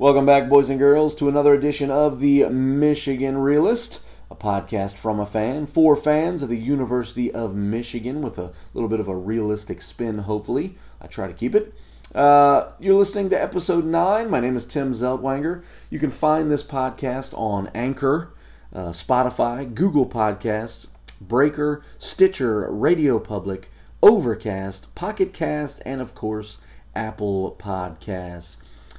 Welcome back, boys and girls, to another edition of the Michigan Realist, a podcast from a fan for fans of the University of Michigan with a little bit of a realistic spin, hopefully. I try to keep it. Uh, you're listening to episode 9. My name is Tim Zeltwanger. You can find this podcast on Anchor, uh, Spotify, Google Podcasts, Breaker, Stitcher, Radio Public, Overcast, Pocket Cast, and of course, Apple Podcasts.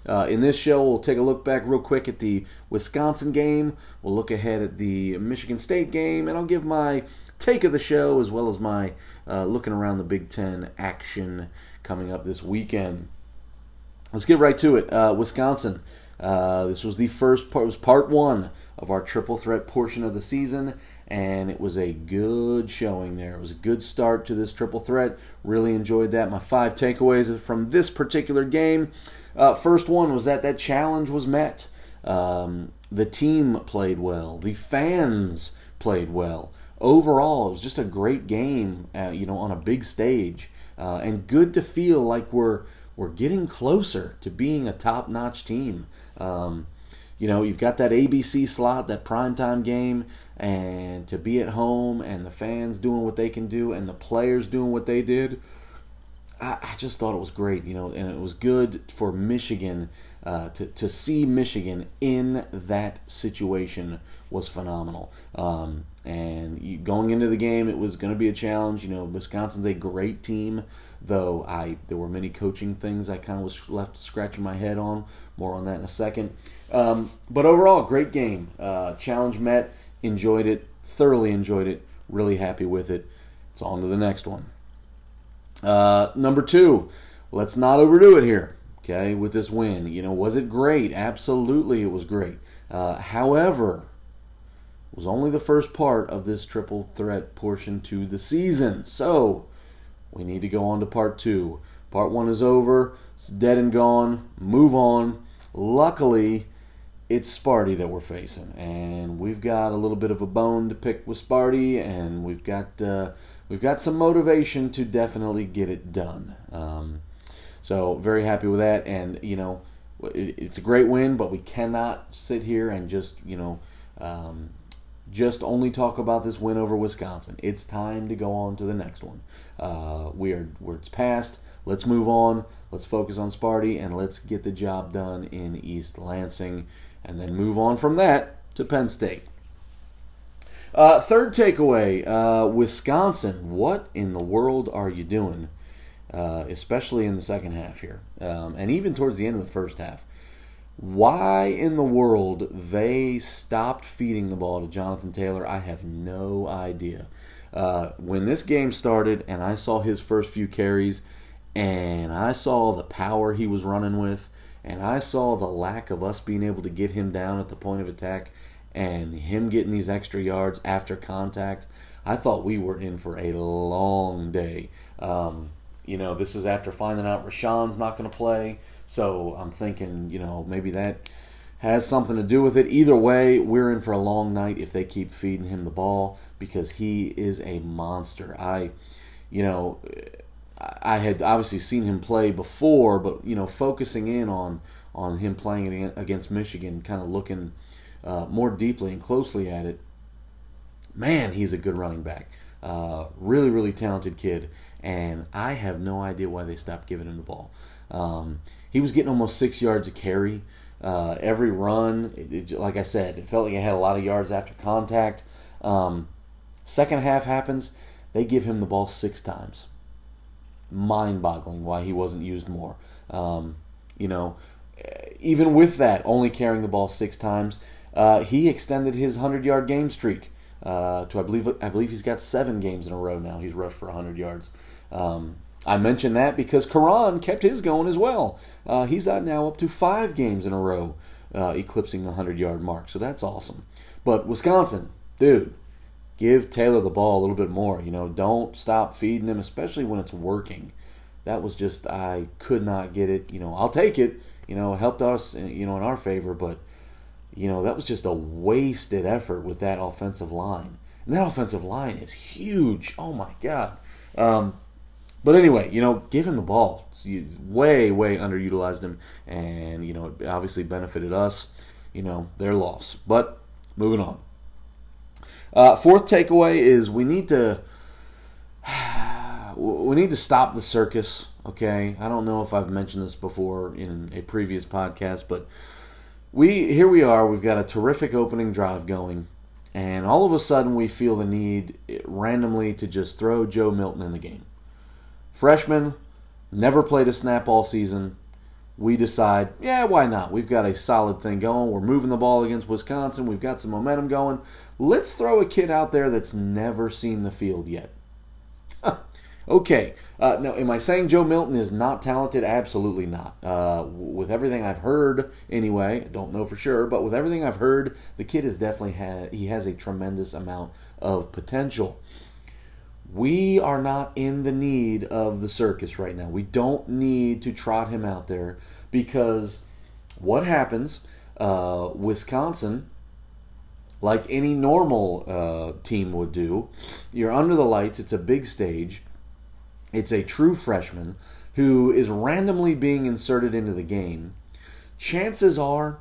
Uh, in this show, we'll take a look back real quick at the Wisconsin game. We'll look ahead at the Michigan State game, and I'll give my take of the show as well as my uh, looking around the Big Ten action coming up this weekend. Let's get right to it. Uh, Wisconsin. Uh, this was the first part. Was part one of our triple threat portion of the season, and it was a good showing there. It was a good start to this triple threat. Really enjoyed that. My five takeaways from this particular game. Uh, first one was that that challenge was met. Um, the team played well. The fans played well. Overall, it was just a great game. Uh, you know, on a big stage, uh, and good to feel like we're we're getting closer to being a top-notch team. Um, you know, you've got that ABC slot, that primetime game, and to be at home and the fans doing what they can do and the players doing what they did. I, I just thought it was great, you know, and it was good for Michigan uh, to, to see Michigan in that situation was phenomenal. Um, and you, going into the game, it was going to be a challenge. You know, Wisconsin's a great team, though I there were many coaching things I kind of was left scratching my head on. More on that in a second. Um, but overall, great game. Uh, challenge met. Enjoyed it. Thoroughly enjoyed it. Really happy with it. It's on to the next one. Uh, number two, let's not overdo it here. Okay, with this win, you know, was it great? Absolutely, it was great. Uh, however, it was only the first part of this triple threat portion to the season. So we need to go on to part two. Part one is over. It's dead and gone. Move on. Luckily, it's Sparty that we're facing, and we've got a little bit of a bone to pick with Sparty, and we've got uh, we've got some motivation to definitely get it done. Um, so very happy with that, and you know, it's a great win, but we cannot sit here and just you know. Um, just only talk about this win over Wisconsin. It's time to go on to the next one. Uh, we are, we're, it's past. Let's move on. Let's focus on Sparty and let's get the job done in East Lansing, and then move on from that to Penn State. Uh, third takeaway uh, Wisconsin. What in the world are you doing? Uh, especially in the second half here, um, and even towards the end of the first half. Why in the world they stopped feeding the ball to Jonathan Taylor, I have no idea. Uh, when this game started and I saw his first few carries and I saw the power he was running with and I saw the lack of us being able to get him down at the point of attack and him getting these extra yards after contact, I thought we were in for a long day. Um, you know, this is after finding out Rashawn's not going to play. So I'm thinking, you know, maybe that has something to do with it. Either way, we're in for a long night if they keep feeding him the ball because he is a monster. I, you know, I had obviously seen him play before, but you know, focusing in on on him playing against Michigan, kind of looking uh, more deeply and closely at it. Man, he's a good running back. Uh, really, really talented kid, and I have no idea why they stopped giving him the ball. Um, he was getting almost six yards a carry. Uh, every run, it, it, like I said, it felt like he had a lot of yards after contact. Um, second half happens, they give him the ball six times. Mind boggling why he wasn't used more. Um, you know, even with that, only carrying the ball six times, uh, he extended his 100 yard game streak. Uh, to I believe I believe he's got seven games in a row now. He's rushed for 100 yards. Um, I mention that because Karan kept his going as well. Uh, he's now up to five games in a row, uh, eclipsing the 100 yard mark. So that's awesome. But Wisconsin, dude, give Taylor the ball a little bit more. You know, don't stop feeding him, especially when it's working. That was just, I could not get it. You know, I'll take it. You know, helped us, you know, in our favor, but, you know, that was just a wasted effort with that offensive line. And that offensive line is huge. Oh, my God. Um, but anyway, you know, give him the ball. you way, way underutilized him, and you know, it obviously benefited us. You know, their loss. But moving on. Uh, fourth takeaway is we need to we need to stop the circus. Okay, I don't know if I've mentioned this before in a previous podcast, but we here we are. We've got a terrific opening drive going, and all of a sudden we feel the need randomly to just throw Joe Milton in the game. Freshman, never played a snap all season. We decide, yeah, why not? We've got a solid thing going. We're moving the ball against Wisconsin. We've got some momentum going. Let's throw a kid out there that's never seen the field yet. okay. Uh, now, am I saying Joe Milton is not talented? Absolutely not. Uh, with everything I've heard, anyway, don't know for sure, but with everything I've heard, the kid is definitely ha- he has a tremendous amount of potential. We are not in the need of the circus right now. We don't need to trot him out there because what happens? Uh, Wisconsin like any normal uh, team would do. You're under the lights, it's a big stage. It's a true freshman who is randomly being inserted into the game. Chances are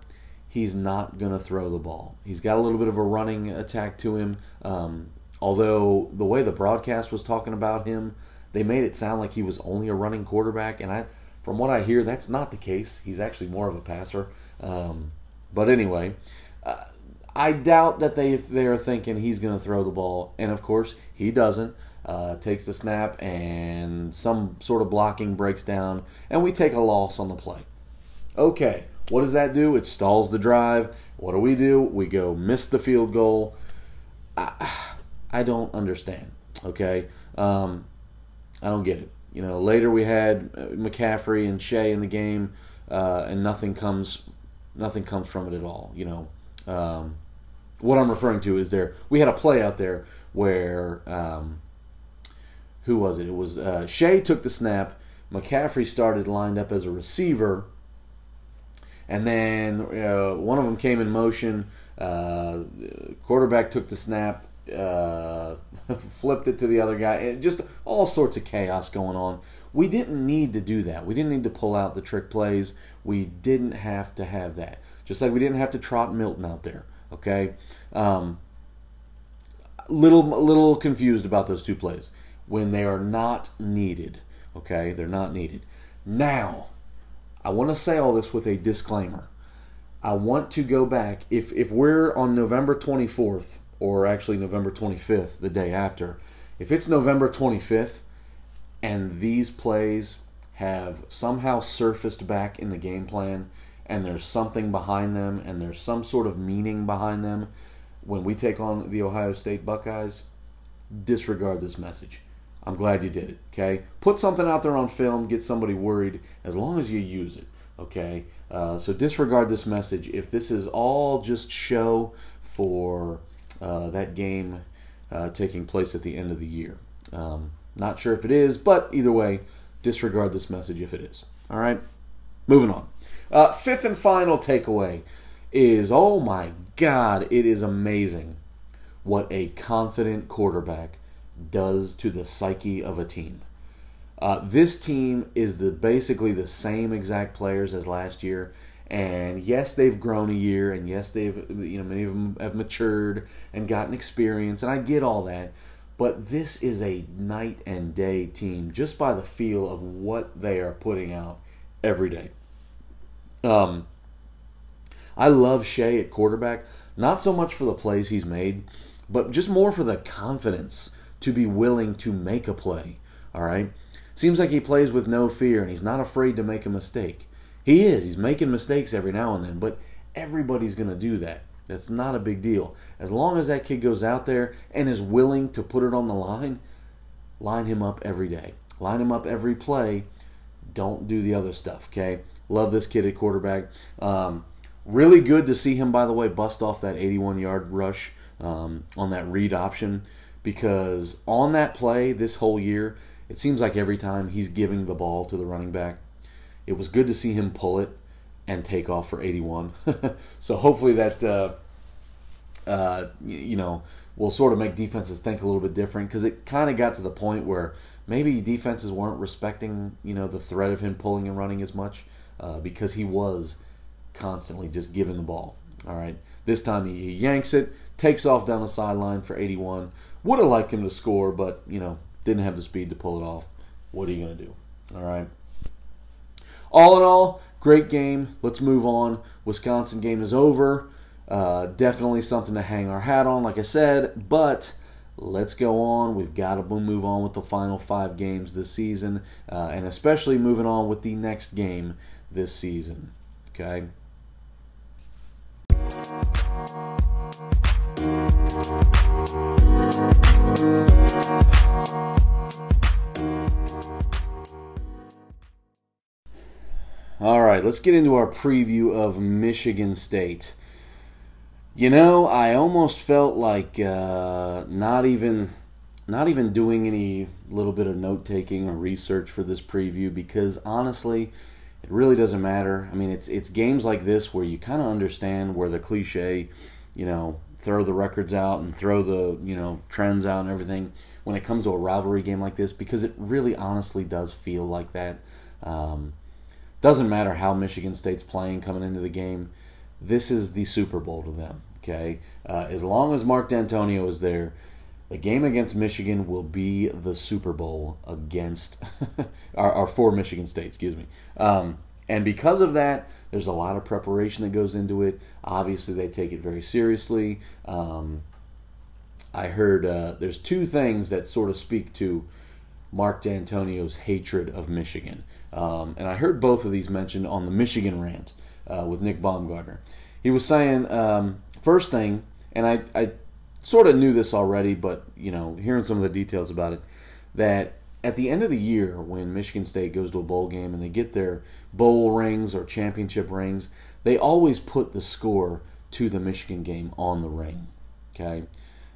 he's not going to throw the ball. He's got a little bit of a running attack to him. Um, although the way the broadcast was talking about him, they made it sound like he was only a running quarterback. And I, from what I hear, that's not the case. He's actually more of a passer. Um, but anyway, uh, I doubt that they they are thinking he's going to throw the ball, and of course he doesn't. Uh, takes the snap, and some sort of blocking breaks down, and we take a loss on the play. Okay, what does that do? It stalls the drive. What do we do? We go miss the field goal. I, I don't understand. Okay, um, I don't get it. You know, later we had uh, McCaffrey and Shea in the game, uh, and nothing comes, nothing comes from it at all. You know, um, what I'm referring to is there. We had a play out there where um, who was it? It was uh, Shea took the snap. McCaffrey started lined up as a receiver, and then uh, one of them came in motion. Uh, quarterback took the snap, uh, flipped it to the other guy, and just all sorts of chaos going on. We didn't need to do that. We didn't need to pull out the trick plays. We didn't have to have that. Just like we didn't have to trot Milton out there. Okay, um, little little confused about those two plays when they are not needed. Okay, they're not needed. Now, I want to say all this with a disclaimer. I want to go back if if we're on November 24th or actually November 25th, the day after. If it's November 25th and these plays have somehow surfaced back in the game plan and there's something behind them and there's some sort of meaning behind them when we take on the Ohio State Buckeyes, disregard this message. I'm glad you did it, okay? Put something out there on film, get somebody worried, as long as you use it, okay? Uh, so disregard this message. If this is all just show for uh, that game uh, taking place at the end of the year. Um, not sure if it is, but either way, disregard this message if it is. All right? Moving on. Uh, fifth and final takeaway is oh my God, it is amazing what a confident quarterback does to the psyche of a team. Uh, this team is the basically the same exact players as last year, and yes, they've grown a year, and yes, they've you know many of them have matured and gotten experience, and I get all that. But this is a night and day team just by the feel of what they are putting out every day. Um, I love Shea at quarterback, not so much for the plays he's made, but just more for the confidence to be willing to make a play. All right? Seems like he plays with no fear and he's not afraid to make a mistake. He is. He's making mistakes every now and then, but everybody's going to do that. That's not a big deal. As long as that kid goes out there and is willing to put it on the line, line him up every day. Line him up every play. Don't do the other stuff, okay? Love this kid at quarterback. Um, really good to see him, by the way, bust off that 81 yard rush um, on that read option because on that play this whole year, it seems like every time he's giving the ball to the running back, it was good to see him pull it and take off for 81. so hopefully that, uh, uh, you know, will sort of make defenses think a little bit different because it kind of got to the point where maybe defenses weren't respecting you know the threat of him pulling and running as much uh, because he was constantly just giving the ball. All right, this time he, he yanks it, takes off down the sideline for 81. Would have liked him to score, but you know didn't have the speed to pull it off. What are you gonna do? All right. All in all, great game. Let's move on. Wisconsin game is over. Uh, definitely something to hang our hat on, like I said, but let's go on. We've got to move on with the final five games this season, uh, and especially moving on with the next game this season. Okay. All right, let's get into our preview of Michigan State. You know, I almost felt like uh, not even not even doing any little bit of note taking or research for this preview because honestly, it really doesn't matter. I mean, it's it's games like this where you kind of understand where the cliche, you know, throw the records out and throw the you know trends out and everything when it comes to a rivalry game like this because it really honestly does feel like that. Um, doesn't matter how Michigan State's playing coming into the game. This is the Super Bowl to them. Okay, uh, as long as Mark Dantonio is there, the game against Michigan will be the Super Bowl against our, our for Michigan State. Excuse me. Um, and because of that, there's a lot of preparation that goes into it. Obviously, they take it very seriously. Um, I heard uh, there's two things that sort of speak to Mark Dantonio's hatred of Michigan. Um, and I heard both of these mentioned on the Michigan rant uh, with Nick Baumgardner. He was saying, um, first thing, and I, I sort of knew this already, but you know, hearing some of the details about it, that at the end of the year, when Michigan State goes to a bowl game and they get their bowl rings or championship rings, they always put the score to the Michigan game on the ring. Okay,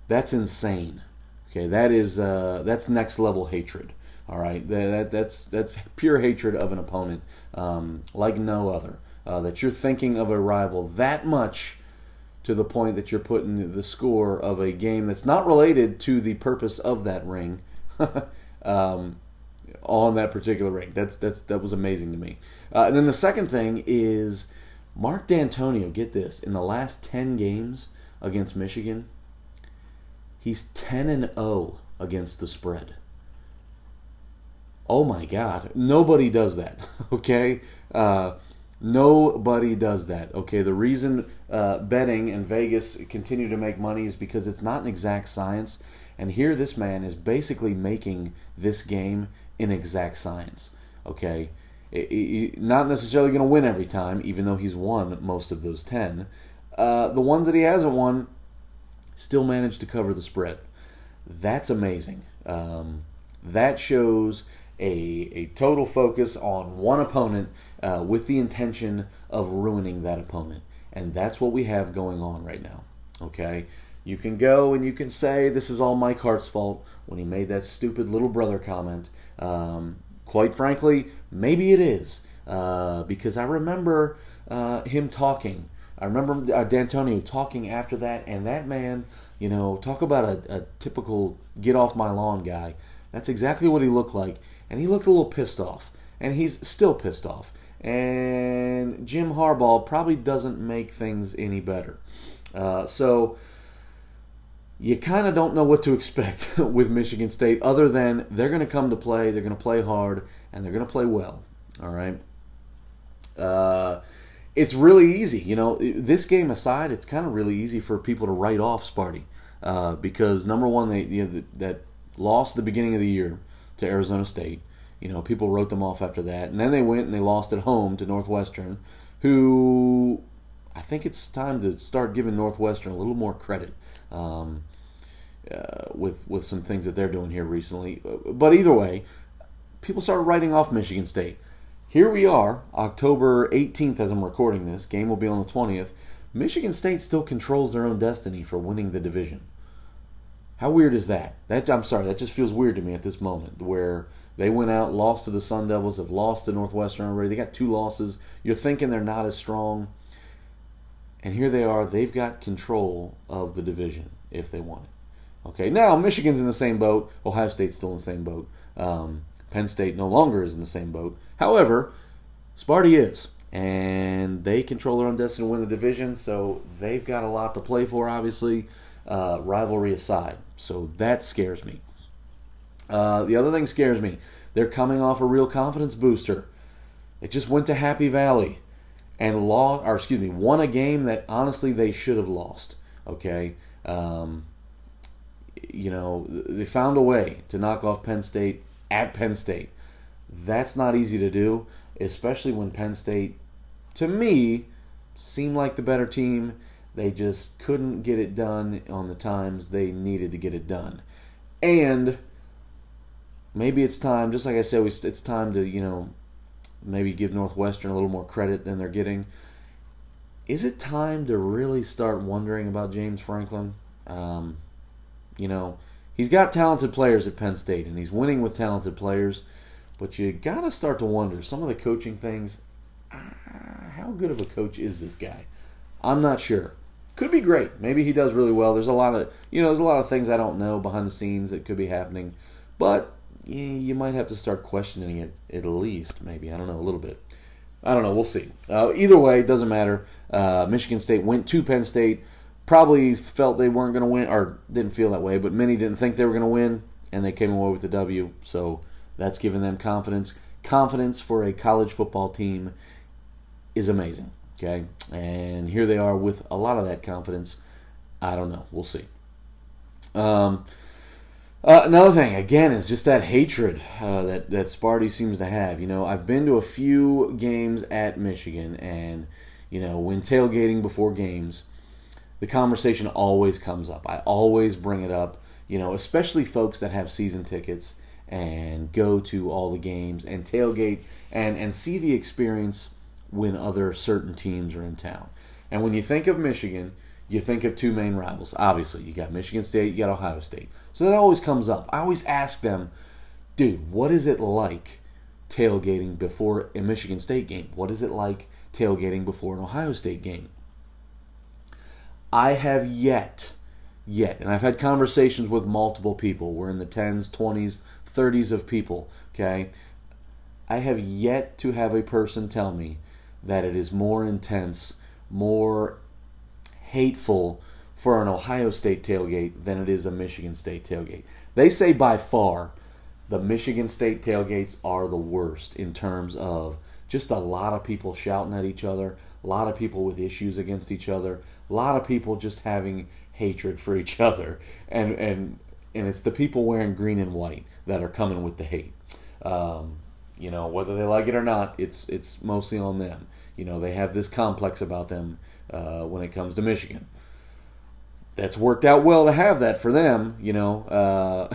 that's insane. Okay, that is uh, that's next level hatred. All right, that, that that's that's pure hatred of an opponent, um, like no other. Uh, that you're thinking of a rival that much to the point that you're putting the score of a game that's not related to the purpose of that ring um, on that particular ring. That's that's that was amazing to me. Uh, and then the second thing is Mark Dantonio. Get this: in the last ten games against Michigan, he's ten and zero against the spread. Oh my God! Nobody does that. Okay. Uh, Nobody does that. Okay, the reason uh, betting and Vegas continue to make money is because it's not an exact science. And here, this man is basically making this game an exact science. Okay, it, it, not necessarily going to win every time, even though he's won most of those 10. Uh, the ones that he hasn't won, still managed to cover the spread. That's amazing. Um, that shows a, a total focus on one opponent uh, with the intention of ruining that opponent. And that's what we have going on right now. Okay? You can go and you can say this is all Mike Hart's fault when he made that stupid little brother comment. Um, quite frankly, maybe it is. Uh, because I remember uh, him talking. I remember uh, Dantonio talking after that, and that man, you know, talk about a, a typical get off my lawn guy. That's exactly what he looked like and he looked a little pissed off, and he's still pissed off. And Jim Harbaugh probably doesn't make things any better. Uh, so you kind of don't know what to expect with Michigan State, other than they're going to come to play, they're going to play hard, and they're going to play well. All right. Uh, it's really easy, you know. This game aside, it's kind of really easy for people to write off Sparty uh, because number one, they you know, that lost the beginning of the year to Arizona State. You know, people wrote them off after that. And then they went and they lost at home to Northwestern, who I think it's time to start giving Northwestern a little more credit um, uh, with with some things that they're doing here recently. But either way, people started writing off Michigan State. Here we are, October 18th, as I'm recording this. Game will be on the 20th. Michigan State still controls their own destiny for winning the division. How weird is that? That I'm sorry, that just feels weird to me at this moment where they went out, lost to the Sun Devils, have lost to Northwestern already. They got two losses. You're thinking they're not as strong. And here they are. They've got control of the division if they want it. Okay, now Michigan's in the same boat. Ohio State's still in the same boat. Um, Penn State no longer is in the same boat. However, Sparty is, and they control their own destiny to win the division, so they've got a lot to play for, obviously, uh, rivalry aside. So that scares me. Uh, the other thing scares me. They're coming off a real confidence booster. They just went to Happy Valley and lost, or excuse me, won a game that honestly they should have lost. Okay, um, you know they found a way to knock off Penn State at Penn State. That's not easy to do, especially when Penn State, to me, seemed like the better team. They just couldn't get it done on the times they needed to get it done. And maybe it's time, just like I said, it's time to, you know, maybe give Northwestern a little more credit than they're getting. Is it time to really start wondering about James Franklin? Um, you know, he's got talented players at Penn State, and he's winning with talented players. But you got to start to wonder some of the coaching things. Uh, how good of a coach is this guy? I'm not sure. Could be great. Maybe he does really well. There's a lot of you know, there's a lot of things I don't know behind the scenes that could be happening, but you might have to start questioning it at least. Maybe I don't know a little bit. I don't know. We'll see. Uh, either way, it doesn't matter. Uh, Michigan State went to Penn State probably felt they weren't going to win, or didn't feel that way, but many didn't think they were going to win, and they came away with the W. So that's given them confidence. Confidence for a college football team is amazing. Okay, and here they are with a lot of that confidence. I don't know. We'll see. Um, uh, another thing, again, is just that hatred uh, that that Sparty seems to have. You know, I've been to a few games at Michigan, and you know, when tailgating before games, the conversation always comes up. I always bring it up, you know, especially folks that have season tickets and go to all the games and tailgate and, and see the experience when other certain teams are in town. And when you think of Michigan, you think of two main rivals. Obviously, you got Michigan State, you got Ohio State. So that always comes up. I always ask them, dude, what is it like tailgating before a Michigan State game? What is it like tailgating before an Ohio State game? I have yet, yet, and I've had conversations with multiple people. We're in the 10s, 20s, 30s of people, okay? I have yet to have a person tell me that it is more intense, more hateful for an Ohio State tailgate than it is a Michigan State tailgate. They say by far the Michigan State tailgates are the worst in terms of just a lot of people shouting at each other, a lot of people with issues against each other, a lot of people just having hatred for each other, and and and it's the people wearing green and white that are coming with the hate. Um, you know, whether they like it or not, it's it's mostly on them. You know, they have this complex about them uh, when it comes to Michigan. That's worked out well to have that for them, you know. Uh,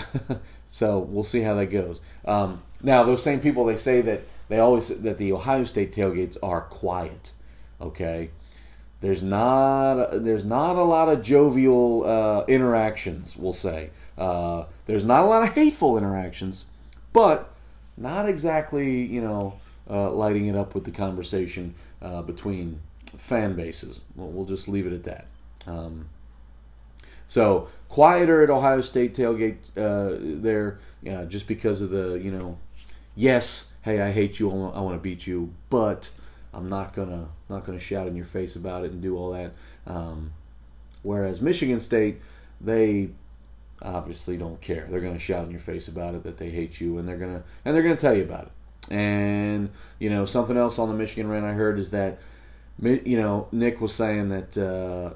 so we'll see how that goes. Um, now, those same people, they say that they always that the Ohio State tailgates are quiet. Okay, there's not there's not a lot of jovial uh, interactions. We'll say uh, there's not a lot of hateful interactions, but not exactly you know uh, lighting it up with the conversation uh, between fan bases. We'll, we'll, just leave it at that. Um, so quieter at Ohio State tailgate uh, there, just because of the you know, yes, hey, I hate you, I want to beat you, but I'm not gonna not gonna shout in your face about it and do all that. Um, whereas Michigan State, they obviously don't care. They're gonna shout in your face about it that they hate you, and they're gonna and they're gonna tell you about it. And you know something else on the Michigan rant I heard is that you know Nick was saying that uh,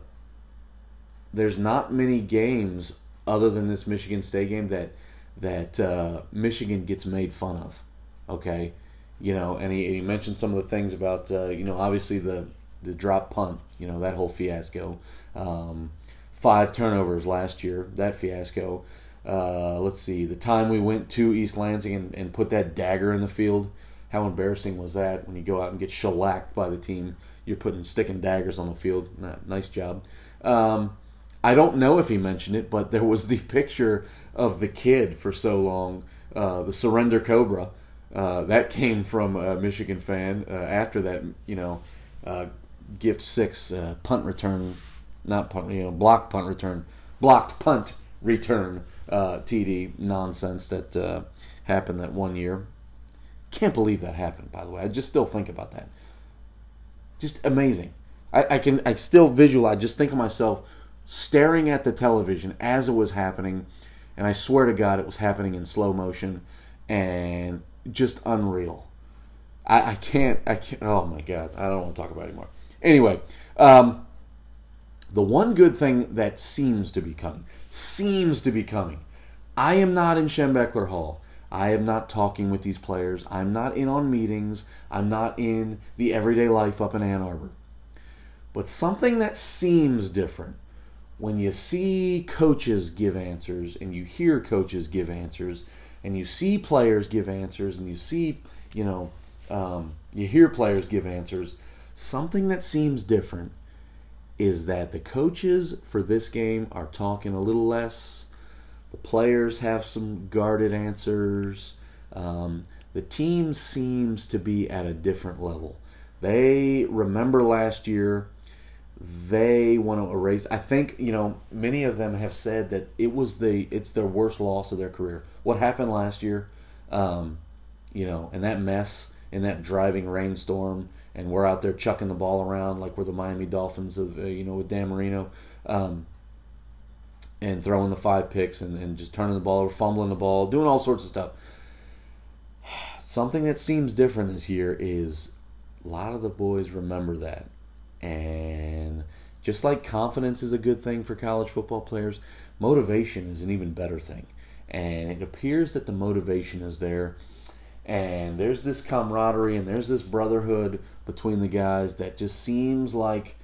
there's not many games other than this Michigan State game that that uh, Michigan gets made fun of. Okay, you know, and he, he mentioned some of the things about, uh, you know, obviously the the drop punt, you know, that whole fiasco. Um, five turnovers last year, that fiasco. Uh, let's see, the time we went to East Lansing and, and put that dagger in the field. How embarrassing was that when you go out and get shellacked by the team? You're putting sticking daggers on the field. Nice job. Um, I don't know if he mentioned it, but there was the picture of the kid for so long, uh, the surrender cobra uh, that came from a Michigan fan uh, after that, you know, uh, gift six punt return, not punt, you know, block punt return, blocked punt return uh, TD nonsense that uh, happened that one year. Can't believe that happened. By the way, I just still think about that. Just amazing. I, I can I still visualize. Just think of myself staring at the television as it was happening, and I swear to God, it was happening in slow motion, and just unreal. I, I can't. I can't. Oh my God! I don't want to talk about it anymore. Anyway, um, the one good thing that seems to be coming, seems to be coming. I am not in Schembechler Hall. I am not talking with these players. I'm not in on meetings. I'm not in the everyday life up in Ann Arbor. But something that seems different when you see coaches give answers and you hear coaches give answers and you see players give answers and you see, you know, um, you hear players give answers, something that seems different is that the coaches for this game are talking a little less. The players have some guarded answers. Um, the team seems to be at a different level. They remember last year they want to erase. I think you know many of them have said that it was the it's their worst loss of their career. What happened last year, um, you know, and that mess in that driving rainstorm, and we're out there chucking the ball around like we're the Miami Dolphins of uh, you know with Dan Marino, um, and throwing the five picks and, and just turning the ball over, fumbling the ball, doing all sorts of stuff. Something that seems different this year is a lot of the boys remember that and just like confidence is a good thing for college football players, motivation is an even better thing. And it appears that the motivation is there. And there's this camaraderie and there's this brotherhood between the guys that just seems like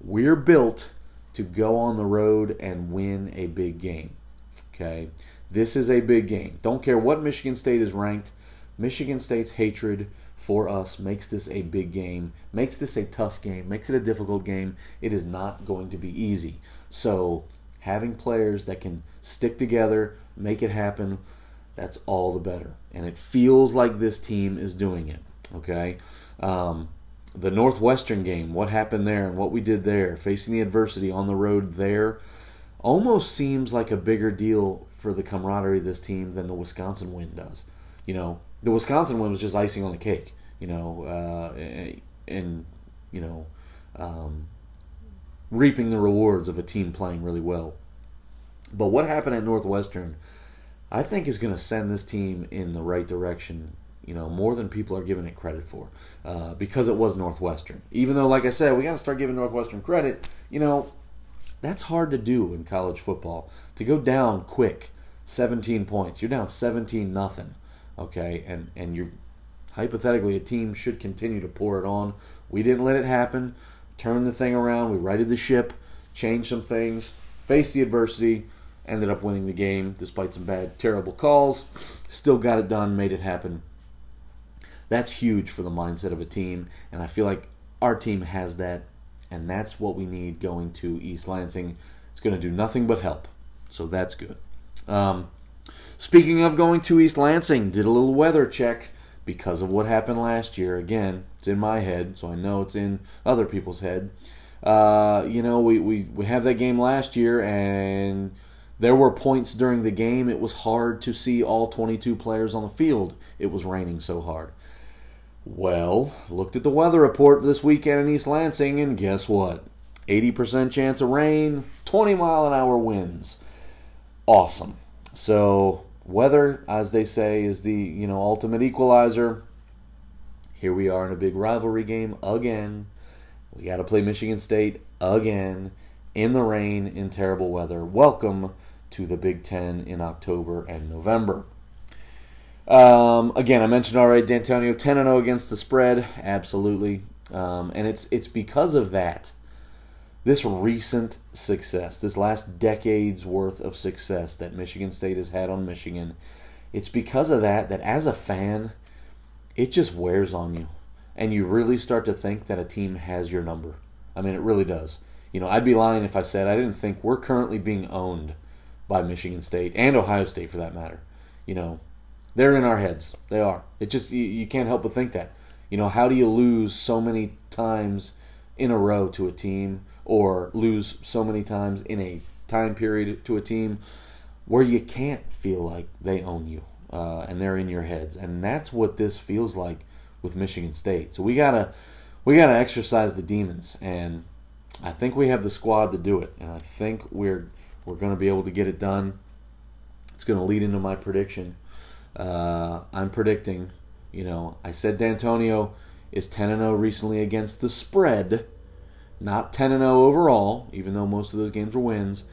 we're built to go on the road and win a big game. Okay? This is a big game. Don't care what Michigan State is ranked. Michigan State's hatred for us makes this a big game, makes this a tough game, makes it a difficult game. It is not going to be easy. So, having players that can stick together, make it happen, that's all the better. And it feels like this team is doing it. Okay? Um, the Northwestern game, what happened there and what we did there, facing the adversity on the road there, almost seems like a bigger deal for the camaraderie of this team than the Wisconsin win does. You know, the Wisconsin win was just icing on the cake, you know, uh, and you know, um, reaping the rewards of a team playing really well. But what happened at Northwestern, I think, is going to send this team in the right direction. You know, more than people are giving it credit for, uh, because it was Northwestern. Even though, like I said, we got to start giving Northwestern credit. You know, that's hard to do in college football. To go down quick, 17 points, you're down 17 nothing okay, and and you hypothetically a team should continue to pour it on. We didn't let it happen. Turned the thing around. We righted the ship, changed some things, faced the adversity, ended up winning the game despite some bad, terrible calls. Still got it done, made it happen. That's huge for the mindset of a team, and I feel like our team has that, and that's what we need going to East Lansing. It's going to do nothing but help, so that's good. Um, Speaking of going to East Lansing, did a little weather check because of what happened last year. Again, it's in my head, so I know it's in other people's head. Uh, you know, we, we, we have that game last year, and there were points during the game it was hard to see all 22 players on the field. It was raining so hard. Well, looked at the weather report for this weekend in East Lansing, and guess what? 80% chance of rain, 20 mile an hour winds. Awesome. So weather, as they say, is the you know ultimate equalizer. Here we are in a big rivalry game again. We got to play Michigan State again in the rain in terrible weather. Welcome to the Big Ten in October and November. Um, again, I mentioned already Dantonio 10 0 against the spread. Absolutely. Um, and it's it's because of that this recent success, this last decade's worth of success that Michigan State has had on Michigan, it's because of that that as a fan, it just wears on you. And you really start to think that a team has your number. I mean, it really does. You know, I'd be lying if I said I didn't think we're currently being owned by Michigan State and Ohio State for that matter. You know, they're in our heads. They are. It just, you, you can't help but think that. You know, how do you lose so many times in a row to a team? or lose so many times in a time period to a team. where you can't feel like they own you uh, and they're in your heads, and that's what this feels like with Michigan State. So we gotta we gotta exercise the demons, and I think we have the squad to do it, and I think we're we're going to be able to get it done. It's going to lead into my prediction. Uh, I'm predicting, you know, I said Dantonio is 10 and 0 recently against the spread, not 10 and 0 overall, even though most of those games were wins.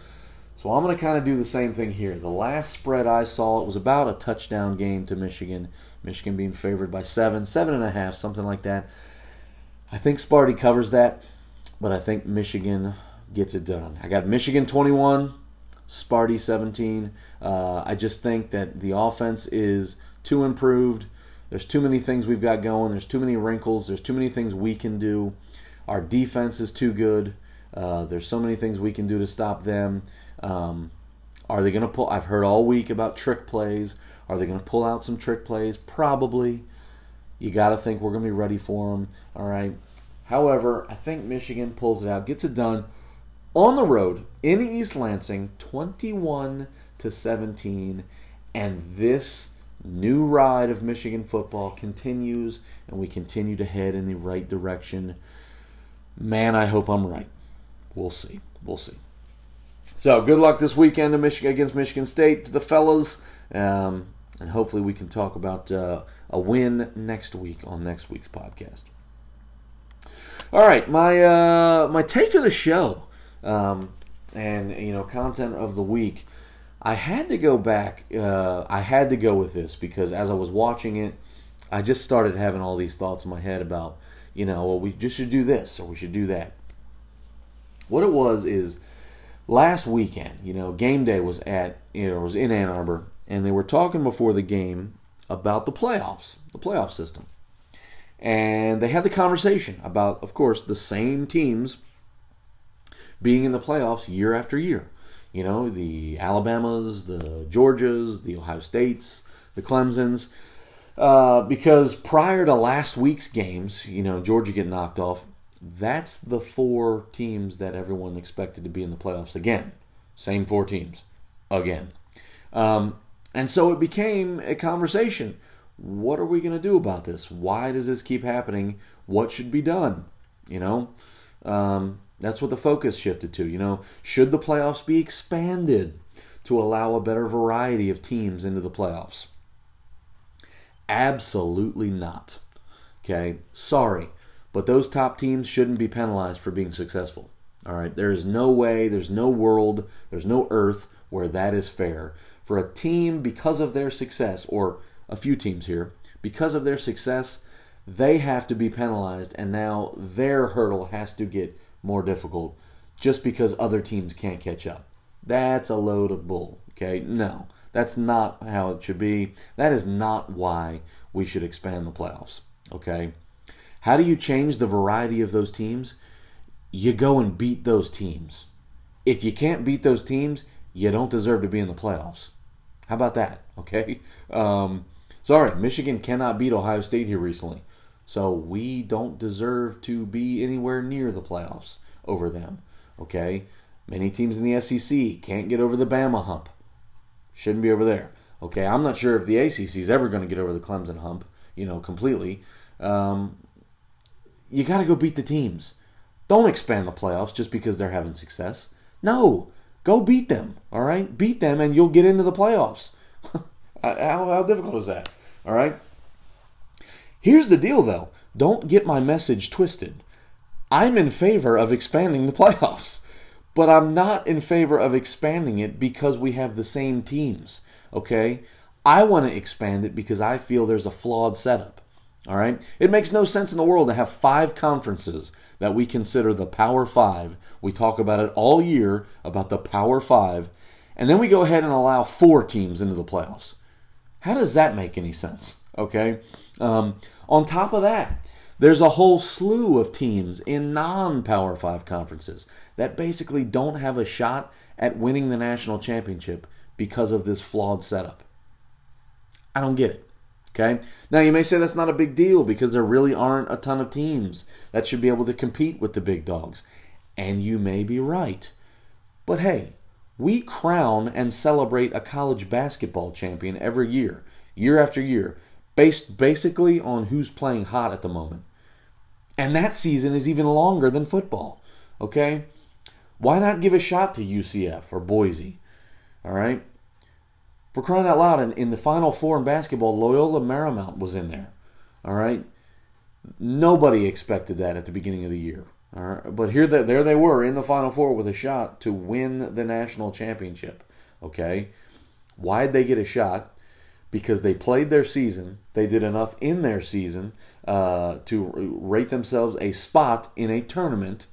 So I'm going to kind of do the same thing here. The last spread I saw, it was about a touchdown game to Michigan. Michigan being favored by seven, seven and a half, something like that. I think Sparty covers that, but I think Michigan gets it done. I got Michigan 21, Sparty 17. Uh, I just think that the offense is too improved. There's too many things we've got going. There's too many wrinkles. There's too many things we can do. Our defense is too good. Uh, there's so many things we can do to stop them. Um, are they going to pull? I've heard all week about trick plays. Are they going to pull out some trick plays? Probably. You got to think we're going to be ready for them. All right. However, I think Michigan pulls it out, gets it done on the road in East Lansing, 21 to 17, and this new ride of Michigan football continues, and we continue to head in the right direction. Man, I hope I'm right. We'll see. We'll see. So, good luck this weekend to Michigan against Michigan State to the fellas, um, and hopefully we can talk about uh, a win next week on next week's podcast. All right, my uh, my take of the show um, and you know content of the week. I had to go back. Uh, I had to go with this because as I was watching it, I just started having all these thoughts in my head about you know well we just should do this or we should do that. What it was is last weekend. You know, game day was at you know was in Ann Arbor, and they were talking before the game about the playoffs, the playoff system. And they had the conversation about, of course, the same teams being in the playoffs year after year. You know, the Alabamas, the Georgias, the Ohio States, the Clemsons. Uh, because prior to last week's games, you know, Georgia get knocked off. That's the four teams that everyone expected to be in the playoffs again. Same four teams again. Um, and so it became a conversation. What are we going to do about this? Why does this keep happening? What should be done? You know, um, that's what the focus shifted to. You know, should the playoffs be expanded to allow a better variety of teams into the playoffs? Absolutely not. Okay, sorry, but those top teams shouldn't be penalized for being successful. All right, there is no way, there's no world, there's no earth where that is fair. For a team, because of their success, or a few teams here, because of their success, they have to be penalized, and now their hurdle has to get more difficult just because other teams can't catch up. That's a load of bull. Okay, no, that's not how it should be. That is not why we should expand the playoffs. Okay, how do you change the variety of those teams? You go and beat those teams. If you can't beat those teams, you don't deserve to be in the playoffs. How about that? Okay. Um, sorry, Michigan cannot beat Ohio State here recently. So we don't deserve to be anywhere near the playoffs over them. Okay? Many teams in the SEC can't get over the Bama hump. Shouldn't be over there. Okay, I'm not sure if the ACC is ever going to get over the Clemson hump, you know, completely. Um, you got to go beat the teams. Don't expand the playoffs just because they're having success. No, go beat them. All right, beat them, and you'll get into the playoffs. how, how difficult is that? All right. Here's the deal, though. Don't get my message twisted. I'm in favor of expanding the playoffs, but I'm not in favor of expanding it because we have the same teams. Okay? I want to expand it because I feel there's a flawed setup. All right? It makes no sense in the world to have five conferences that we consider the Power Five. We talk about it all year about the Power Five, and then we go ahead and allow four teams into the playoffs. How does that make any sense? Okay. Um, on top of that, there's a whole slew of teams in non Power 5 conferences that basically don't have a shot at winning the national championship because of this flawed setup. I don't get it. Okay? Now, you may say that's not a big deal because there really aren't a ton of teams that should be able to compete with the big dogs. And you may be right. But hey, We crown and celebrate a college basketball champion every year, year after year, based basically on who's playing hot at the moment. And that season is even longer than football. Okay? Why not give a shot to UCF or Boise? All right? For crying out loud, in, in the Final Four in basketball, Loyola Marymount was in there. All right? Nobody expected that at the beginning of the year. All right? But here, they, there they were in the Final Four with a shot to win the national championship. Okay? Why'd they get a shot? Because they played their season. They did enough in their season uh, to rate themselves a spot in a tournament.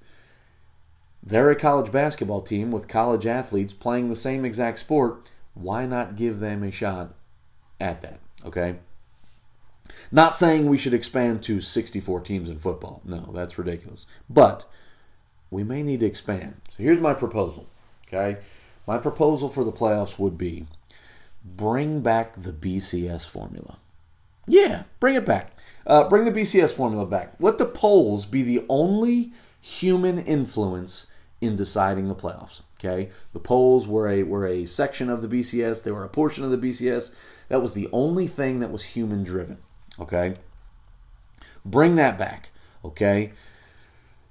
They're a college basketball team with college athletes playing the same exact sport why not give them a shot at that? Okay. Not saying we should expand to 64 teams in football. No, that's ridiculous. But we may need to expand. So here's my proposal. Okay. My proposal for the playoffs would be bring back the BCS formula. Yeah, bring it back. Uh, bring the BCS formula back. Let the polls be the only human influence in deciding the playoffs. Okay, the polls were a were a section of the BCS. They were a portion of the BCS. That was the only thing that was human driven. Okay, bring that back. Okay,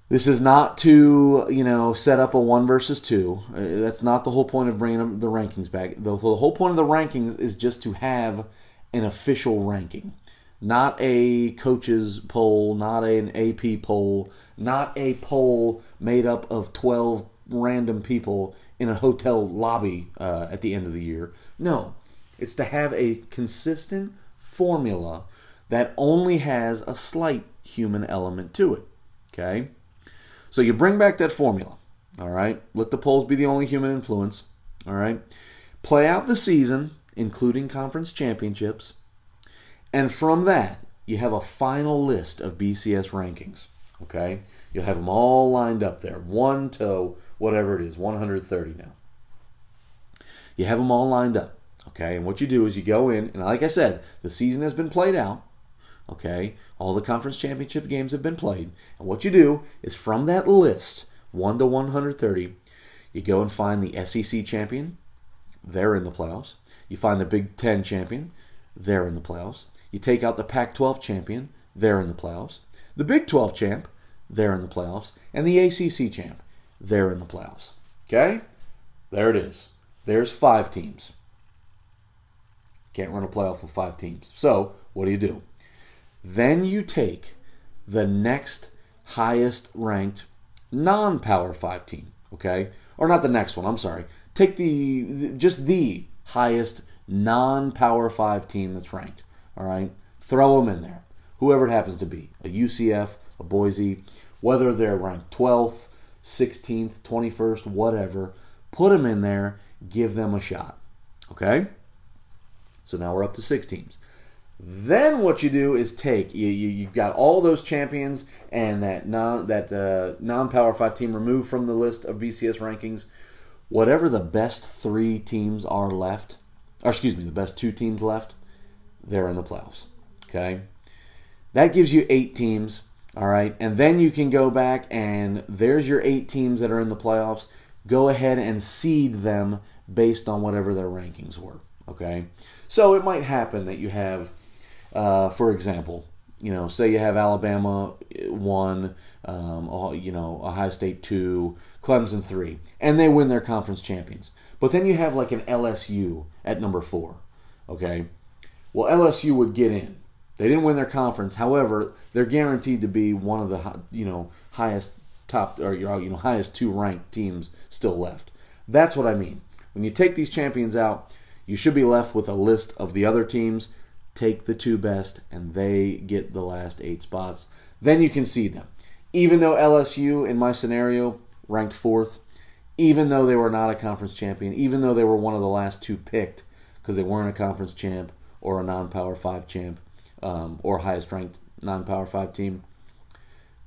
this is not to you know set up a one versus two. Uh, that's not the whole point of bringing the rankings back. The, whole point of the rankings is just to have an official ranking not a coach's poll, not an AP poll, not a poll made up of 12 random people in a hotel lobby uh, at the end of the year. No, it's to have a consistent formula that only has a slight human element to it. Okay? So you bring back that formula. All right? Let the polls be the only human influence. All right? Play out the season, including conference championships. And from that, you have a final list of BCS rankings. Okay? You'll have them all lined up there, 1 to whatever it is, 130 now. You have them all lined up. Okay? And what you do is you go in, and like I said, the season has been played out. Okay? All the conference championship games have been played. And what you do is from that list, 1 to 130, you go and find the SEC champion. They're in the playoffs. You find the Big Ten champion. They're in the playoffs. You take out the Pac 12 champion, they're in the playoffs. The Big 12 champ, they're in the playoffs. And the ACC champ, they're in the playoffs. Okay? There it is. There's five teams. Can't run a playoff with five teams. So, what do you do? Then you take the next highest ranked non Power 5 team, okay? Or not the next one, I'm sorry. Take the just the highest non Power 5 team that's ranked. All right, throw them in there. Whoever it happens to be, a UCF, a Boise, whether they're ranked 12th, 16th, 21st, whatever, put them in there. Give them a shot. Okay. So now we're up to six teams. Then what you do is take you, you have got all those champions and that non that uh, non Power Five team removed from the list of BCS rankings. Whatever the best three teams are left, or excuse me, the best two teams left, they're in the playoffs. Okay? That gives you eight teams. All right. And then you can go back and there's your eight teams that are in the playoffs. Go ahead and seed them based on whatever their rankings were. Okay. So it might happen that you have, uh, for example, you know, say you have Alabama one, um, you know, Ohio State two, Clemson three, and they win their conference champions. But then you have like an LSU at number four. Okay. Well, LSU would get in. They didn't win their conference. However, they're guaranteed to be one of the you know highest top or you know highest two ranked teams still left. That's what I mean. When you take these champions out, you should be left with a list of the other teams. Take the two best, and they get the last eight spots. Then you can see them. Even though LSU, in my scenario, ranked fourth, even though they were not a conference champion, even though they were one of the last two picked because they weren't a conference champ, or a non-power five champ um, or highest ranked non-power five team,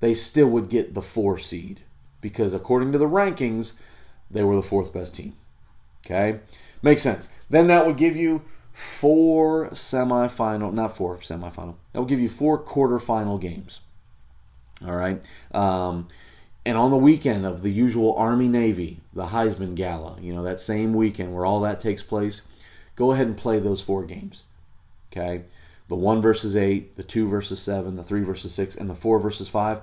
they still would get the four seed because according to the rankings, they were the fourth best team. Okay, makes sense. Then that would give you four semifinal, not four semifinal. That will give you four quarterfinal games. All right. Um, And on the weekend of the usual Army Navy, the Heisman Gala, you know, that same weekend where all that takes place, go ahead and play those four games. Okay? The 1 versus 8, the 2 versus 7, the 3 versus 6, and the 4 versus 5.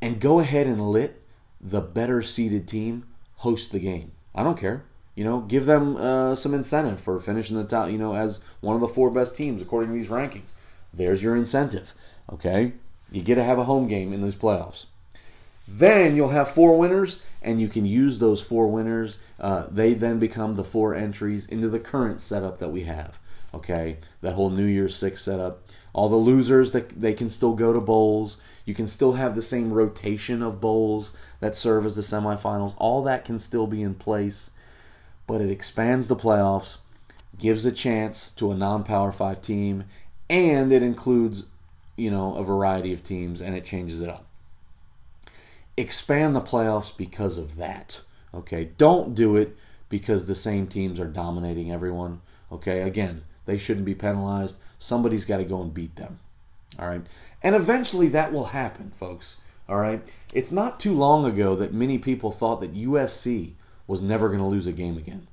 And go ahead and let the better seeded team host the game. I don't care. You know, give them uh, some incentive for finishing the top, you know, as one of the four best teams according to these rankings. There's your incentive. Okay? You get to have a home game in those playoffs. Then you'll have four winners, and you can use those four winners. Uh, they then become the four entries into the current setup that we have. Okay, that whole New Year's Six setup. All the losers that they can still go to bowls. You can still have the same rotation of bowls that serve as the semifinals. All that can still be in place, but it expands the playoffs, gives a chance to a non-power five team, and it includes, you know, a variety of teams, and it changes it up expand the playoffs because of that. Okay, don't do it because the same teams are dominating everyone. Okay, again, they shouldn't be penalized. Somebody's got to go and beat them. All right, and eventually that will happen, folks. All right, it's not too long ago that many people thought that USC was never going to lose a game again.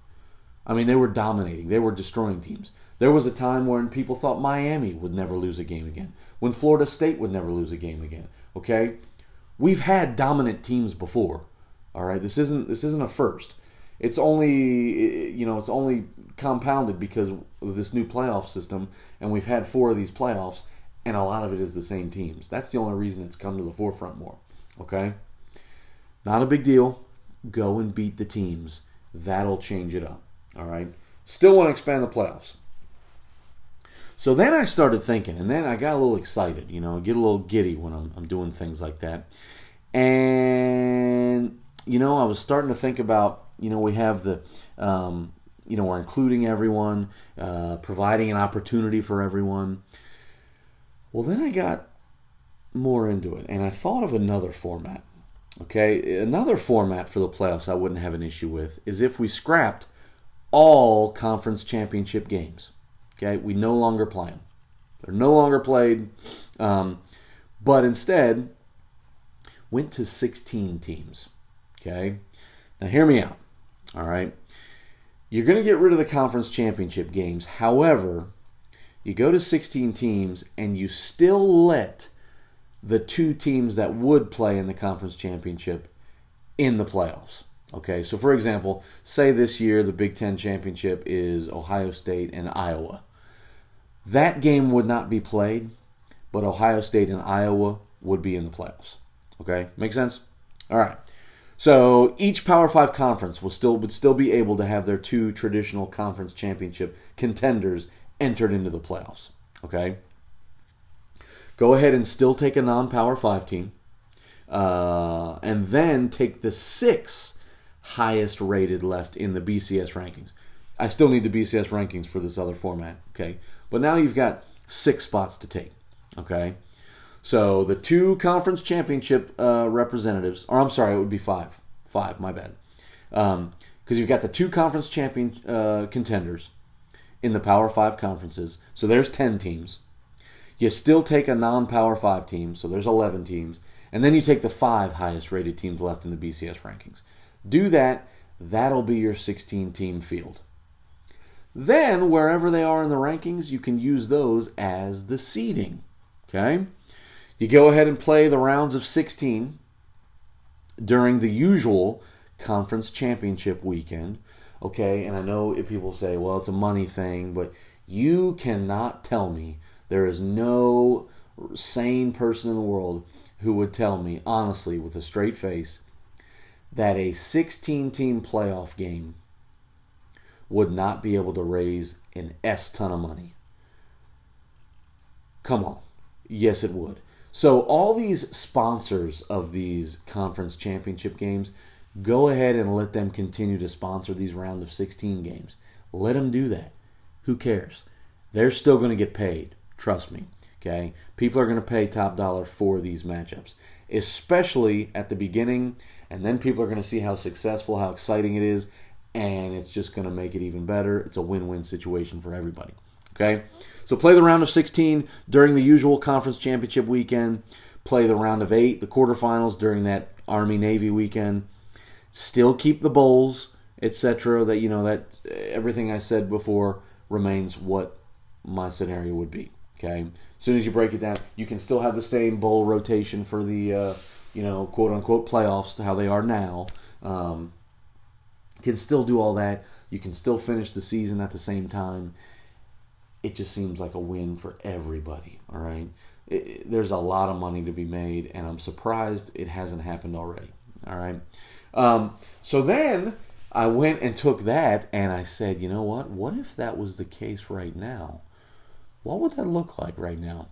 I mean, they were dominating, they were destroying teams. There was a time when people thought Miami would never lose a game again, when Florida State would never lose a game again. Okay, we've had dominant teams before. All right, this isn't this isn't a first. It's only you know it's only compounded because of this new playoff system, and we've had four of these playoffs, and a lot of it is the same teams. That's the only reason it's come to the forefront more. Okay, not a big deal. Go and beat the teams. That'll change it up. All right. Still want to expand the playoffs. So then I started thinking, and then I got a little excited, you know, get a little giddy when I'm, I'm doing things like that. And, you know, I was starting to think about, you know, we have the, um, you know, we're including everyone, uh, providing an opportunity for everyone. Well, then I got more into it, and I thought of another format. Okay, another format for the playoffs I wouldn't have an issue with is if we scrapped all conference championship games. Okay, we no longer play them. They're no longer played, um, but instead went to 16 teams. Okay, now hear me out. All right, you're going to get rid of the conference championship games. However, you go to 16 teams and you still let the two teams that would play in the conference championship in the playoffs. Okay, so for example, say this year the Big Ten championship is Ohio State and Iowa. That game would not be played, but Ohio State and Iowa would be in the playoffs. Okay, make sense? All right. So each Power Five conference will still would still be able to have their two traditional conference championship contenders entered into the playoffs. Okay. Go ahead and still take a non-Power Five team, uh, and then take the six highest rated left in the BCS rankings. I still need the BCS rankings for this other format. Okay, but now you've got six spots to take. Okay. So the two conference championship uh, representatives, or I'm sorry, it would be five. Five, my bad. Because um, you've got the two conference champion uh, contenders in the Power Five conferences. So there's 10 teams. You still take a non Power Five team, so there's 11 teams. And then you take the five highest rated teams left in the BCS rankings. Do that, that'll be your 16 team field. Then, wherever they are in the rankings, you can use those as the seeding. Okay? You go ahead and play the rounds of 16 during the usual conference championship weekend. Okay, and I know people say, well, it's a money thing, but you cannot tell me there is no sane person in the world who would tell me, honestly, with a straight face, that a 16 team playoff game would not be able to raise an S ton of money. Come on. Yes, it would. So, all these sponsors of these conference championship games, go ahead and let them continue to sponsor these round of 16 games. Let them do that. Who cares? They're still going to get paid. Trust me. Okay? People are going to pay top dollar for these matchups, especially at the beginning. And then people are going to see how successful, how exciting it is, and it's just going to make it even better. It's a win win situation for everybody. Okay? So play the round of 16 during the usual conference championship weekend. Play the round of eight, the quarterfinals during that Army Navy weekend. Still keep the bowls, etc. That you know that eh, everything I said before remains what my scenario would be. Okay, as soon as you break it down, you can still have the same bowl rotation for the uh, you know quote unquote playoffs to how they are now. Um, can still do all that. You can still finish the season at the same time. It just seems like a win for everybody. All right, it, there's a lot of money to be made, and I'm surprised it hasn't happened already. All right, um, so then I went and took that, and I said, you know what? What if that was the case right now? What would that look like right now?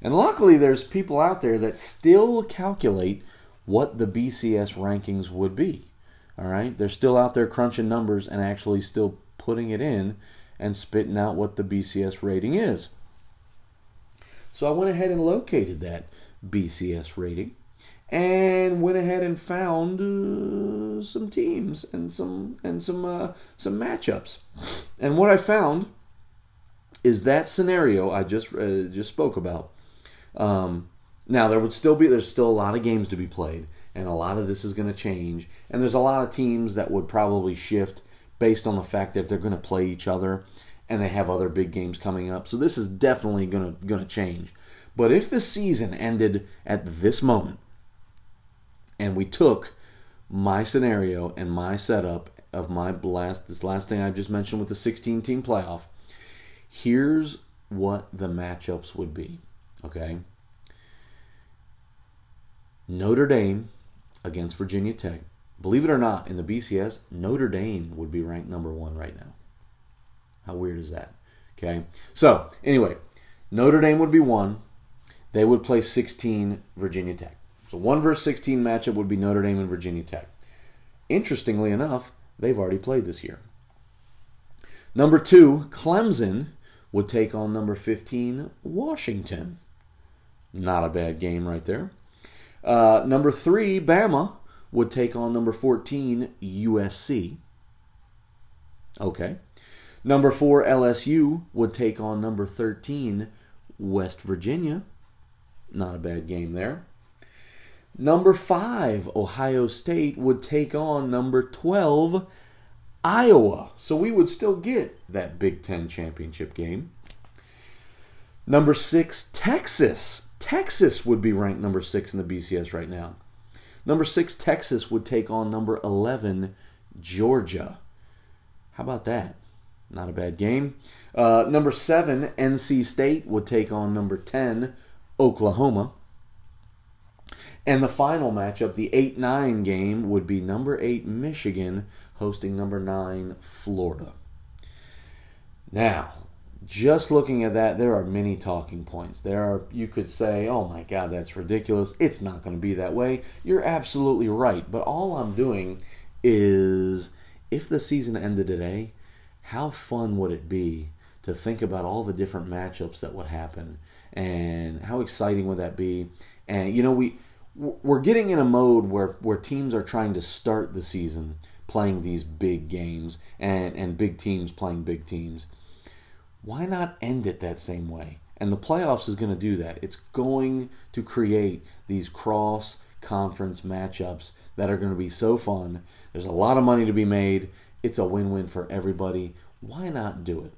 And luckily, there's people out there that still calculate what the BCS rankings would be. All right, they're still out there crunching numbers and actually still putting it in and spitting out what the BCS rating is. So I went ahead and located that BCS rating and went ahead and found uh, some teams and some and some uh, some matchups. And what I found is that scenario I just uh, just spoke about. Um, now there would still be there's still a lot of games to be played, and a lot of this is going to change. And there's a lot of teams that would probably shift based on the fact that they're going to play each other, and they have other big games coming up. So this is definitely going to going to change. But if the season ended at this moment, and we took my scenario and my setup of my last this last thing I just mentioned with the 16 team playoff, here's what the matchups would be. Okay. Notre Dame against Virginia Tech. Believe it or not, in the BCS, Notre Dame would be ranked number one right now. How weird is that? Okay. So, anyway, Notre Dame would be one. They would play 16 Virginia Tech. So, 1 versus 16 matchup would be Notre Dame and Virginia Tech. Interestingly enough, they've already played this year. Number two, Clemson would take on number 15, Washington. Not a bad game right there. Uh, number three, Bama would take on number 14, USC. Okay. Number four, LSU would take on number 13, West Virginia. Not a bad game there. Number five, Ohio State would take on number 12, Iowa. So we would still get that Big Ten championship game. Number six, Texas. Texas would be ranked number six in the BCS right now. Number six, Texas would take on number 11, Georgia. How about that? Not a bad game. Uh, number seven, NC State would take on number 10, Oklahoma. And the final matchup, the 8 9 game, would be number 8, Michigan, hosting number 9, Florida. Now, just looking at that, there are many talking points. There are, you could say, oh my God, that's ridiculous. It's not going to be that way. You're absolutely right. But all I'm doing is if the season ended today, how fun would it be to think about all the different matchups that would happen and how exciting would that be? And, you know, we we're getting in a mode where, where teams are trying to start the season playing these big games and, and big teams playing big teams. Why not end it that same way? And the playoffs is going to do that. It's going to create these cross conference matchups that are going to be so fun. There's a lot of money to be made. It's a win win for everybody. Why not do it?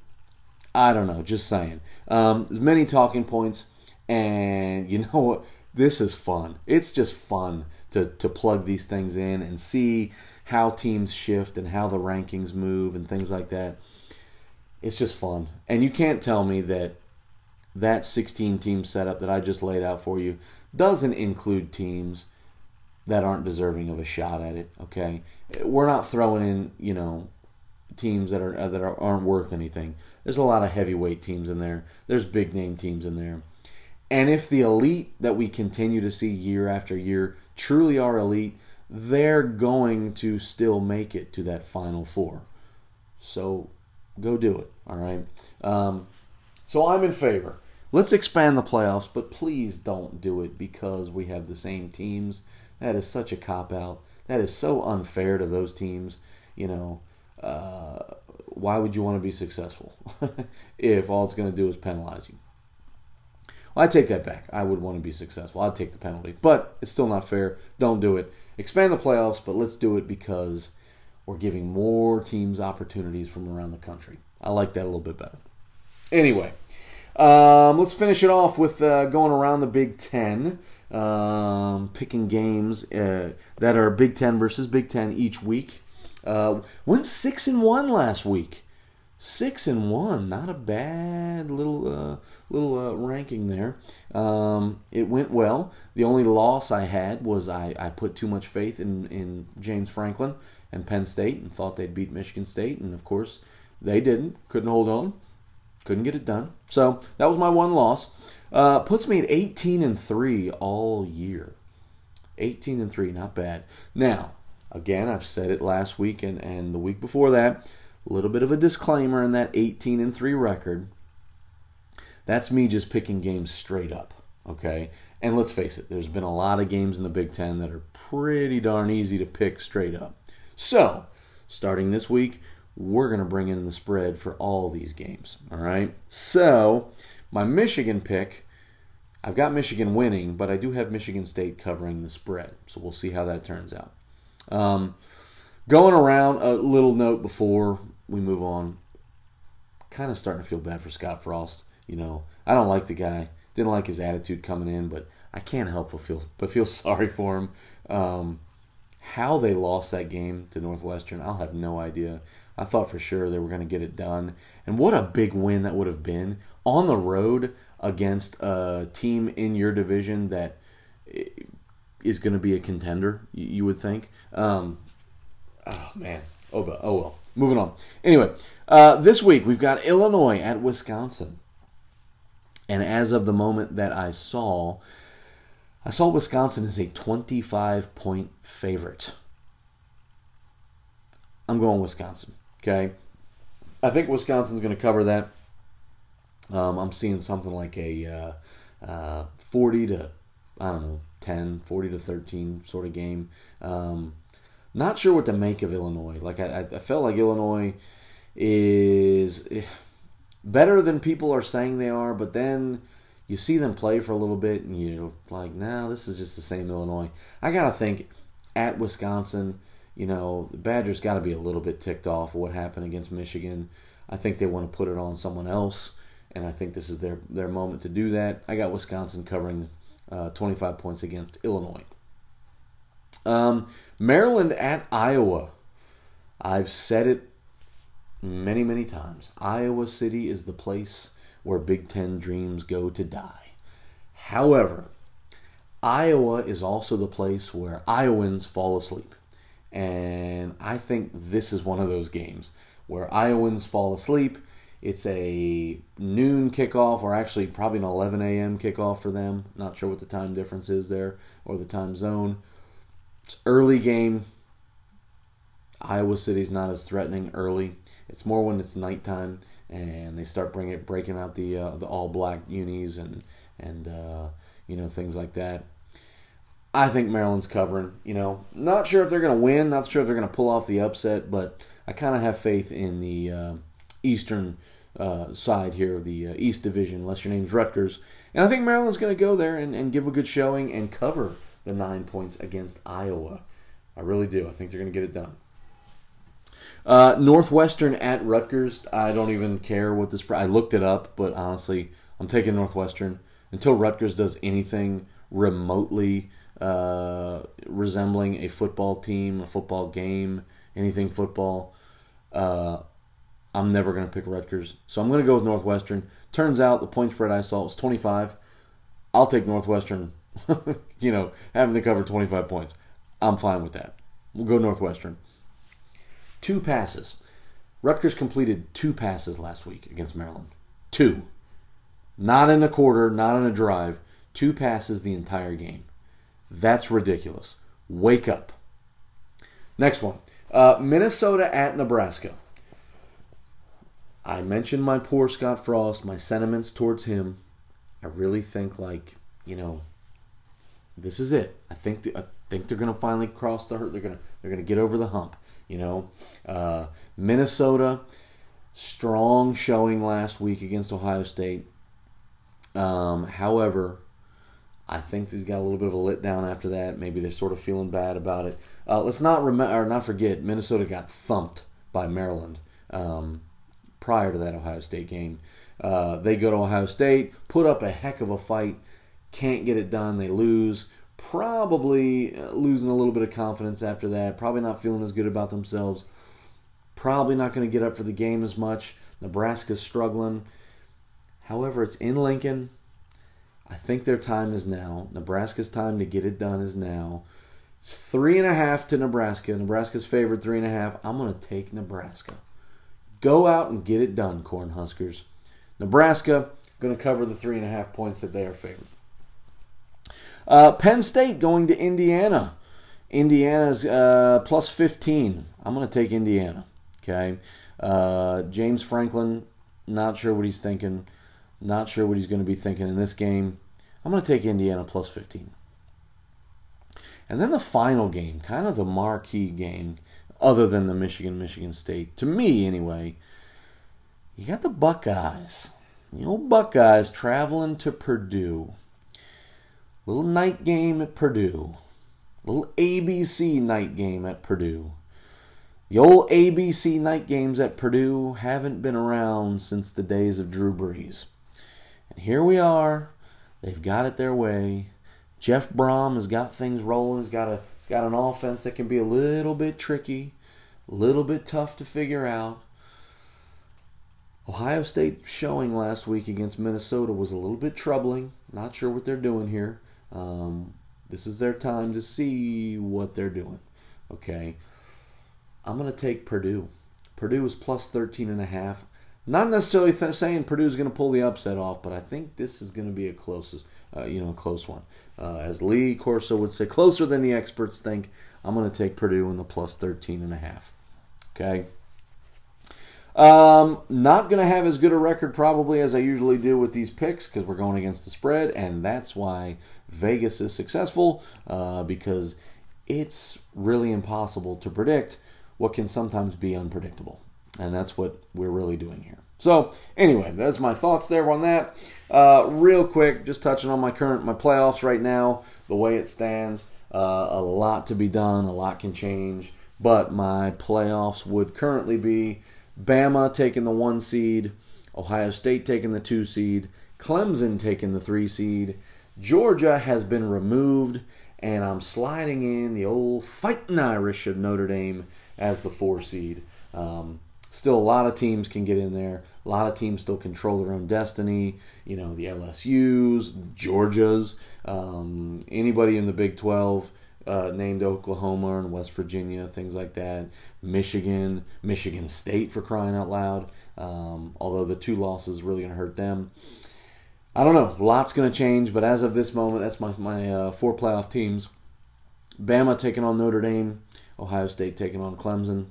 I don't know, just saying. Um, there's many talking points, and you know what? This is fun. It's just fun to, to plug these things in and see how teams shift and how the rankings move and things like that. It's just fun. And you can't tell me that that 16 team setup that I just laid out for you doesn't include teams that aren't deserving of a shot at it, okay? We're not throwing in, you know, teams that are that are, aren't worth anything. There's a lot of heavyweight teams in there. There's big name teams in there. And if the elite that we continue to see year after year truly are elite, they're going to still make it to that final four. So go do it. All right. Um, so I'm in favor. Let's expand the playoffs, but please don't do it because we have the same teams. That is such a cop out. That is so unfair to those teams. You know, uh, why would you want to be successful if all it's going to do is penalize you? I take that back. I would want to be successful. I'd take the penalty, but it's still not fair. Don't do it. Expand the playoffs, but let's do it because we're giving more teams opportunities from around the country. I like that a little bit better. Anyway, um, let's finish it off with uh, going around the Big Ten, um, picking games uh, that are Big Ten versus Big Ten each week. Uh, went six and one last week. Six and one, not a bad little uh, little uh, ranking there. Um, it went well. The only loss I had was I, I put too much faith in, in James Franklin and Penn State and thought they'd beat Michigan State, and of course they didn't. Couldn't hold on, couldn't get it done. So that was my one loss. Uh, puts me at 18 and three all year. 18 and three, not bad. Now, again, I've said it last week and, and the week before that a little bit of a disclaimer in that 18 and 3 record. That's me just picking games straight up, okay? And let's face it, there's been a lot of games in the Big 10 that are pretty darn easy to pick straight up. So, starting this week, we're going to bring in the spread for all these games, all right? So, my Michigan pick, I've got Michigan winning, but I do have Michigan State covering the spread. So, we'll see how that turns out. Um, going around, a little note before we move on. Kind of starting to feel bad for Scott Frost. You know, I don't like the guy. Didn't like his attitude coming in, but I can't help but feel but feel sorry for him. Um, how they lost that game to Northwestern, I'll have no idea. I thought for sure they were going to get it done, and what a big win that would have been on the road against a team in your division that is going to be a contender. You would think. Um, oh man, oh but oh well. Moving on. Anyway, uh, this week we've got Illinois at Wisconsin. And as of the moment that I saw, I saw Wisconsin as a 25 point favorite. I'm going Wisconsin. Okay. I think Wisconsin's going to cover that. Um, I'm seeing something like a uh, uh, 40 to, I don't know, 10, 40 to 13 sort of game. Um, not sure what to make of Illinois. Like I, I felt like Illinois is better than people are saying they are, but then you see them play for a little bit and you're like, nah, this is just the same Illinois. I gotta think at Wisconsin, you know, the Badgers got to be a little bit ticked off what happened against Michigan. I think they want to put it on someone else, and I think this is their their moment to do that. I got Wisconsin covering uh, 25 points against Illinois. Um, Maryland at Iowa. I've said it many, many times. Iowa City is the place where Big Ten dreams go to die. However, Iowa is also the place where Iowans fall asleep. And I think this is one of those games where Iowans fall asleep. It's a noon kickoff, or actually probably an 11 a.m. kickoff for them. Not sure what the time difference is there or the time zone. It's early game. Iowa City's not as threatening early. It's more when it's nighttime and they start bringing it, breaking out the uh, the all black unis and and uh, you know things like that. I think Maryland's covering. You know, not sure if they're going to win. Not sure if they're going to pull off the upset, but I kind of have faith in the uh, Eastern uh, side here, the uh, East Division, unless your name's Rutgers. And I think Maryland's going to go there and, and give a good showing and cover the nine points against Iowa. I really do. I think they're going to get it done. Uh, Northwestern at Rutgers. I don't even care what this. I looked it up, but honestly, I'm taking Northwestern until Rutgers does anything remotely uh, resembling a football team, a football game, anything football. Uh, I'm never going to pick Rutgers, so I'm going to go with Northwestern. Turns out the point spread I saw was 25. I'll take Northwestern you know, having to cover 25 points. I'm fine with that. We'll go Northwestern. Two passes. Rutgers completed two passes last week against Maryland. Two. Not in a quarter, not in a drive. Two passes the entire game. That's ridiculous. Wake up. Next one. Uh, Minnesota at Nebraska. I mentioned my poor Scott Frost, my sentiments towards him. I really think, like, you know, this is it. I think I think they're going to finally cross the hurt. They're going to they're going to get over the hump. You know, uh, Minnesota strong showing last week against Ohio State. Um, however, I think he's got a little bit of a letdown after that. Maybe they're sort of feeling bad about it. Uh, let's not remember not forget Minnesota got thumped by Maryland um, prior to that Ohio State game. Uh, they go to Ohio State, put up a heck of a fight, can't get it done. They lose. Probably uh, losing a little bit of confidence after that. Probably not feeling as good about themselves. Probably not going to get up for the game as much. Nebraska's struggling. However, it's in Lincoln. I think their time is now. Nebraska's time to get it done is now. It's three and a half to Nebraska. Nebraska's favored three and a half. I'm going to take Nebraska. Go out and get it done, Cornhuskers. Nebraska going to cover the three and a half points that they are favored. Uh, Penn State going to Indiana. Indiana's uh, plus 15. I'm going to take Indiana. Okay. Uh, James Franklin, not sure what he's thinking. Not sure what he's going to be thinking in this game. I'm going to take Indiana plus 15. And then the final game, kind of the marquee game, other than the Michigan Michigan State, to me anyway, you got the Buckeyes. The old Buckeyes traveling to Purdue. Little night game at Purdue. Little ABC night game at Purdue. The old ABC night games at Purdue haven't been around since the days of Drew Brees. And here we are. They've got it their way. Jeff Brohm has got things rolling. He's got a he's got an offense that can be a little bit tricky, a little bit tough to figure out. Ohio State showing last week against Minnesota was a little bit troubling. Not sure what they're doing here. Um, this is their time to see what they're doing. Okay. I'm going to take Purdue. Purdue is plus 13 and a half. Not necessarily th- saying Purdue's going to pull the upset off, but I think this is going to be a close, uh, you know, close one. Uh, as Lee Corso would say, closer than the experts think. I'm going to take Purdue in the plus 13 and a half. Okay. Um, not going to have as good a record probably as I usually do with these picks because we're going against the spread, and that's why Vegas is successful uh, because it's really impossible to predict what can sometimes be unpredictable. And that's what we're really doing here. So anyway, that's my thoughts there on that. Uh, real quick, just touching on my current my playoffs right now, the way it stands. Uh, a lot to be done, a lot can change, but my playoffs would currently be Bama taking the one seed, Ohio State taking the two seed, Clemson taking the three seed. Georgia has been removed, and I'm sliding in the old fighting Irish of Notre Dame as the four seed. Um, still, a lot of teams can get in there. A lot of teams still control their own destiny. You know, the LSU's, Georgia's, um, anybody in the Big 12 uh, named Oklahoma and West Virginia, things like that. Michigan, Michigan State for crying out loud. Um, although the two losses really going to hurt them. I don't know. Lots going to change, but as of this moment, that's my my uh, four playoff teams. Bama taking on Notre Dame, Ohio State taking on Clemson.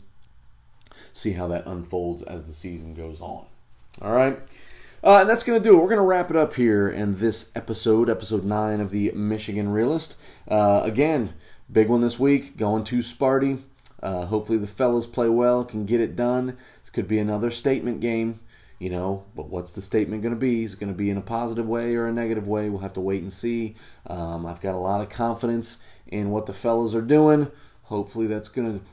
See how that unfolds as the season goes on. All right. Uh, and that's going to do it. We're going to wrap it up here in this episode, episode 9 of the Michigan Realist. Uh, again, big one this week, going to Sparty. Uh, hopefully the fellows play well, can get it done. This could be another statement game, you know, but what's the statement going to be? Is it going to be in a positive way or a negative way? We'll have to wait and see. Um, I've got a lot of confidence in what the fellows are doing. Hopefully that's going to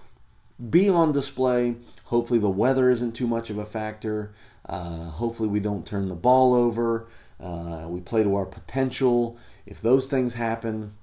be on display. Hopefully the weather isn't too much of a factor. Uh, hopefully, we don't turn the ball over. Uh, we play to our potential. If those things happen,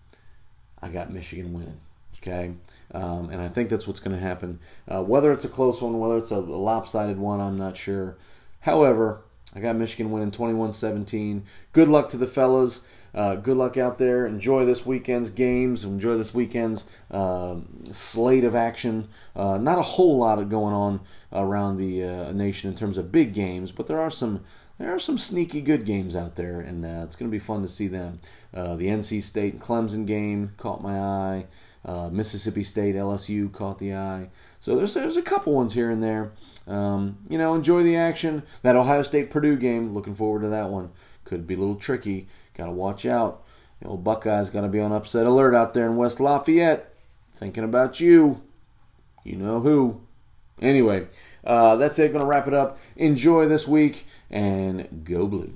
I got Michigan winning. Okay, um, and I think that's what's going to happen. Uh, whether it's a close one, whether it's a, a lopsided one, I'm not sure. However, I got Michigan winning 21 17. Good luck to the fellas. Uh, good luck out there. Enjoy this weekend's games. Enjoy this weekend's uh, slate of action. Uh, not a whole lot of going on around the uh, nation in terms of big games, but there are some there are some sneaky good games out there, and uh, it's going to be fun to see them. Uh, the NC State and Clemson game caught my eye. Uh, Mississippi State, LSU caught the eye. So there's there's a couple ones here and there. Um, you know, enjoy the action. That Ohio State Purdue game, looking forward to that one. Could be a little tricky. Got to watch out. The old Buckeyes got to be on upset alert out there in West Lafayette. Thinking about you. You know who. Anyway, uh, that's it. Going to wrap it up. Enjoy this week and go blue.